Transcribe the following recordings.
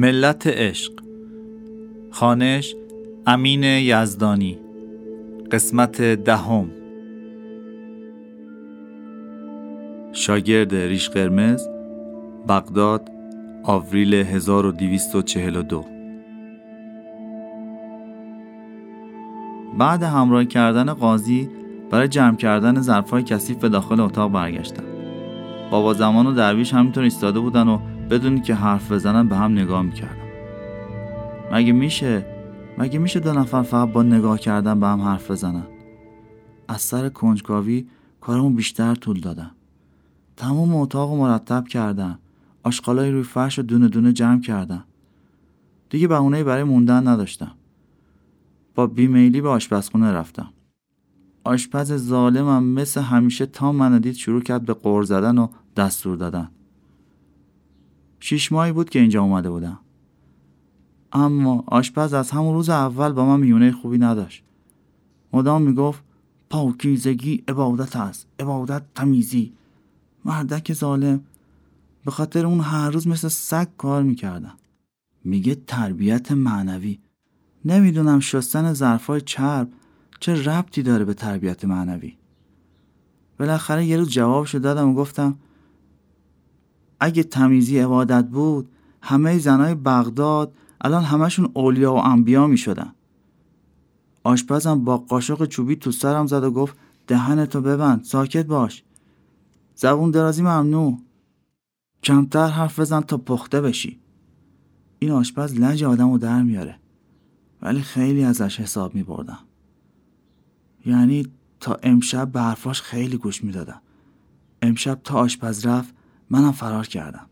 ملت عشق. خانش امین یزدانی. قسمت دهم. شاگرد ریش قرمز بغداد آوریل 1242 بعد همراه کردن قاضی برای جمع کردن ظرفهای کثیف به داخل اتاق برگشتم. بابا زمان و درویش همینطور ایستاده بودن و بدونی که حرف بزنن به هم نگاه می‌کردم. مگه میشه؟ مگه میشه دو نفر فقط با نگاه کردن به هم حرف بزنن؟ از سر کنجکاوی کارمون بیشتر طول دادم تمام اتاق مرتب کردن. آشغالای روی فرش و دونه دونه جمع کردم دیگه بهونه برای موندن نداشتم. با بیمیلی به آشپزخونه رفتم. آشپز ظالمم مثل همیشه تا من دید شروع کرد به قور زدن و دستور دادن. شیش ماهی بود که اینجا اومده بودم. اما آشپز از همون روز اول با من میونه خوبی نداشت. مدام می‌گفت پاکیزگی عبادت است عبادت تمیزی. مردک ظالم به خاطر اون هر روز مثل سگ کار می‌کردم. میگه تربیت معنوی. نمی‌دونم شستن ظرفای چرب چه ربطی داره به تربیت معنوی. بالاخره یه روز جوابشو دادم و گفتم اگه تمیزی عبادت بود همه زنای بغداد الان همشون اولیا و انبیا می شدن. آشپزم با قاشق چوبی تو سرم زد و گفت دهنتو ببند ساکت باش. زبون درازی ممنوع. کمتر حرف بزن تا پخته بشی. این آشپز لج آدم رو در میاره. ولی خیلی ازش حساب می بردم یعنی تا امشب به حرفاش خیلی گوش می‌دادم. امشب تا آشپز رفت منم فرار کردم.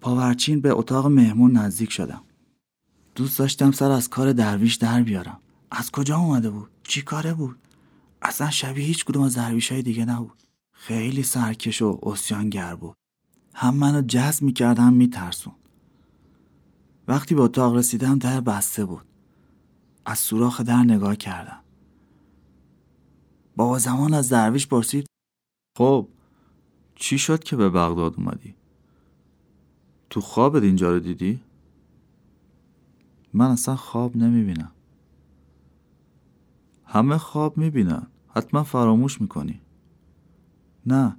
پاورچین به اتاق مهمون نزدیک شدم. دوست داشتم سر از کار درویش در بیارم. از کجا اومده بود؟ چی کاره بود؟ اصلا شبیه هیچ کدوم از درویش های دیگه نبود. خیلی سرکش و اسیانگر بود. هم منو جذب می‌کرد هم میترسون. وقتی به اتاق رسیدم در بسته بود. از سوراخ در نگاه کردم. بابا زمان از درویش پرسید خب چی شد که به بغداد اومدی؟ تو خوابت اینجا رو دیدی؟ من اصلا خواب نمی‌بینم. همه خواب می‌بینن. حتما فراموش می‌کنی. نه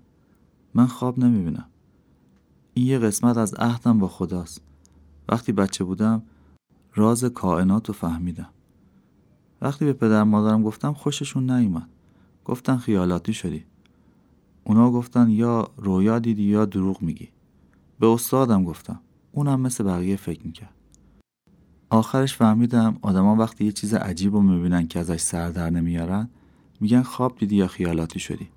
من خواب نمی‌بینم. این یه قسمت از عهدم با خداست. وقتی بچه بودم راز کائنات رو فهمیدم. وقتی به پدر مادرم گفتم خوششون نیومد. گفتن خیالاتی شدی. اونا گفتن یا رویا دیدی یا دروغ میگی. به استادم گفتم. اونم مثل بقیه فکر می‌کرد. آخرش فهمیدم آدما وقتی یه چیز عجیب رو می‌بینن که ازش سر در نمیارن میگن خواب دیدی یا خیالاتی شدی.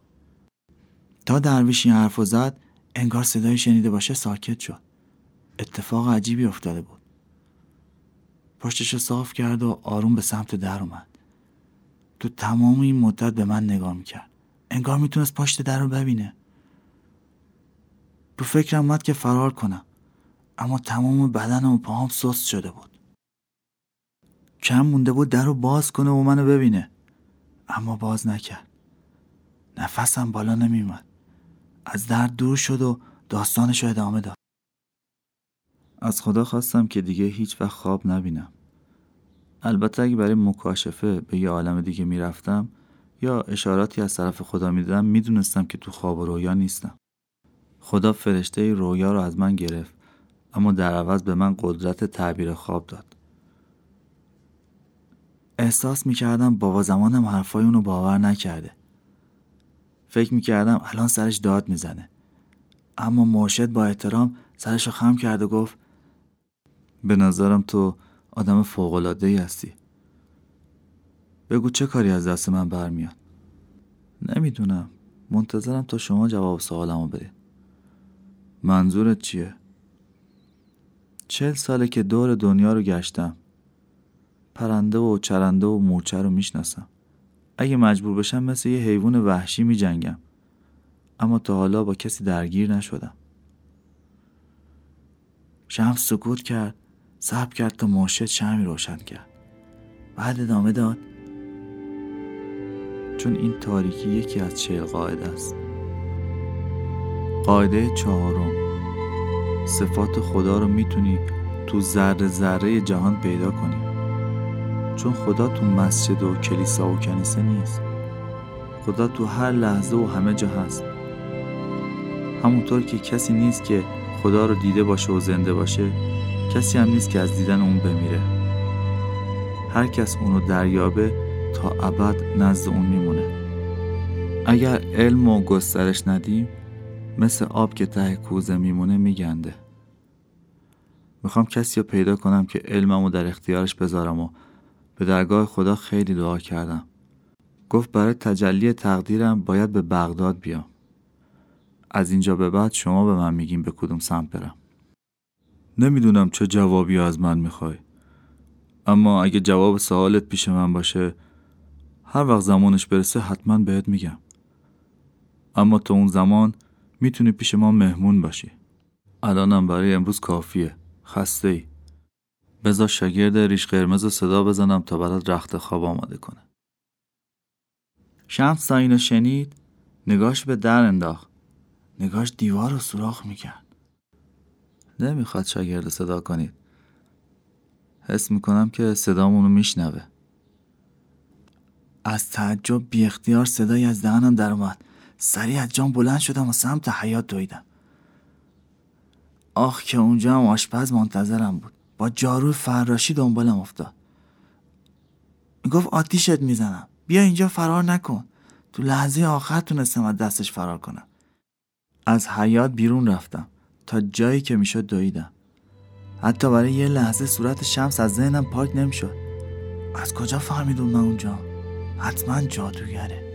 تا درویش این حرف زد انگار صدای شنیده باشه ساکت شد. اتفاق عجیبی افتاده بود. پشتش صاف کرد و آروم به سمت در اومد. تو تمام این مدت به من نگاه می‌کرد. انگار می‌تونست پشت در رو ببینه. تو فکرم اومد که فرار کنم اما تمام بدنم و پاهم سست شده بود. کم مونده بود در رو باز کنه و منو ببینه اما باز نکرد. نفسم بالا نمیومد از در دور شد و داستانش رو ادامه داد. از خدا خواستم که دیگه هیچ وقت خواب نبینم. البته اگه برای مکاشفه به یه عالم دیگه می‌رفتم یا اشاراتی از طرف خدا می‌دادم می‌دونستم که تو خواب و رویا نیستم. خدا فرشته رویا رو از من گرفت اما در عوض به من قدرت تعبیر خواب داد. احساس می‌کردم بابا زمانم حرفای اونو باور نکرده. فکر می‌کردم الان سرش داد می‌زنه. اما مرشد با احترام سرش رو خم کرد و گفت به نظرم تو آدم فوقلاده ای هستی. بگو چه کاری از دست من برمیاد؟ نمی‌دونم. منتظرم تا شما جواب سوالمو بدید منظورت چیه؟ چل ساله که دور دنیا رو گشتم. پرنده و چرنده و مورچه رو می‌شناسم. اگه مجبور بشم مثل یه حیوان وحشی می جنگم. اما تا حالا با کسی درگیر نشدم. شمس سکوت کرد صبر کرد تا مرشد شمی روشن کرد. بعد ادامه داد. چون این تاریکی یکی از چهل قاعده است. قاعده چهارم. صفات خدا رو می‌تونی تو ذره ذره جهان پیدا کنیم چون خدا تو مسجد و کلیسا و کنیسه نیست. خدا تو هر لحظه و همه جا هست. همونطور که کسی نیست که خدا رو دیده باشه و زنده باشه کسی هم نیست که از دیدن اون بمیره. هر کس اونو دریابه تا ابد نزد اون میمونه. اگر علم و گسترش ندیم مثل آب که ته کوزه میمونه میگنده. می‌خوام کسی رو پیدا کنم که علممو در اختیارش بذارم و به درگاه خدا خیلی دعا کردم. گفت برای تجلی تقدیرم باید به بغداد بیام. از اینجا به بعد شما به من میگیم به کدوم سمت برم. نمی‌دونم چه جوابی از من می‌خوای. اما اگه جواب سوالت پیش من باشه هر وقت زمانش برسه حتما بهت میگم. اما تو اون زمان می‌تونی پیش ما مهمون باشی. الانم برای امروز کافیه. خسته ای بذار شاگرد ریش قرمز صدا بزنم تا برات رخت خواب آماده کنه. شمس تا اینو شنید نگاش به در انداخت. نگاش دیوار رو سوراخ می‌کرد. نمی‌خواد شاگرد صدا کنید. حس می‌کنم که صدامونو میشنوه. از تعجب بی اختیار صدایی از دهنم اومد. سریع از جام بلند شدم و سمت حیات دویدم. آخ که اونجا هم آشپز منتظرم بود. با جارو فراشی دنبالم افتاد. گفت آتیشت می‌زنم. بیا اینجا فرار نکن. تو لحظه آخر تونستم از دستش فرار کنم. از حیات بیرون رفتم. تا جایی که می‌شد دویدم. حتی برای یه لحظه صورت شمس از ذهنم پاک نمی‌شد. از کجا فهمیدون من اونجا؟ حتما جادوگره.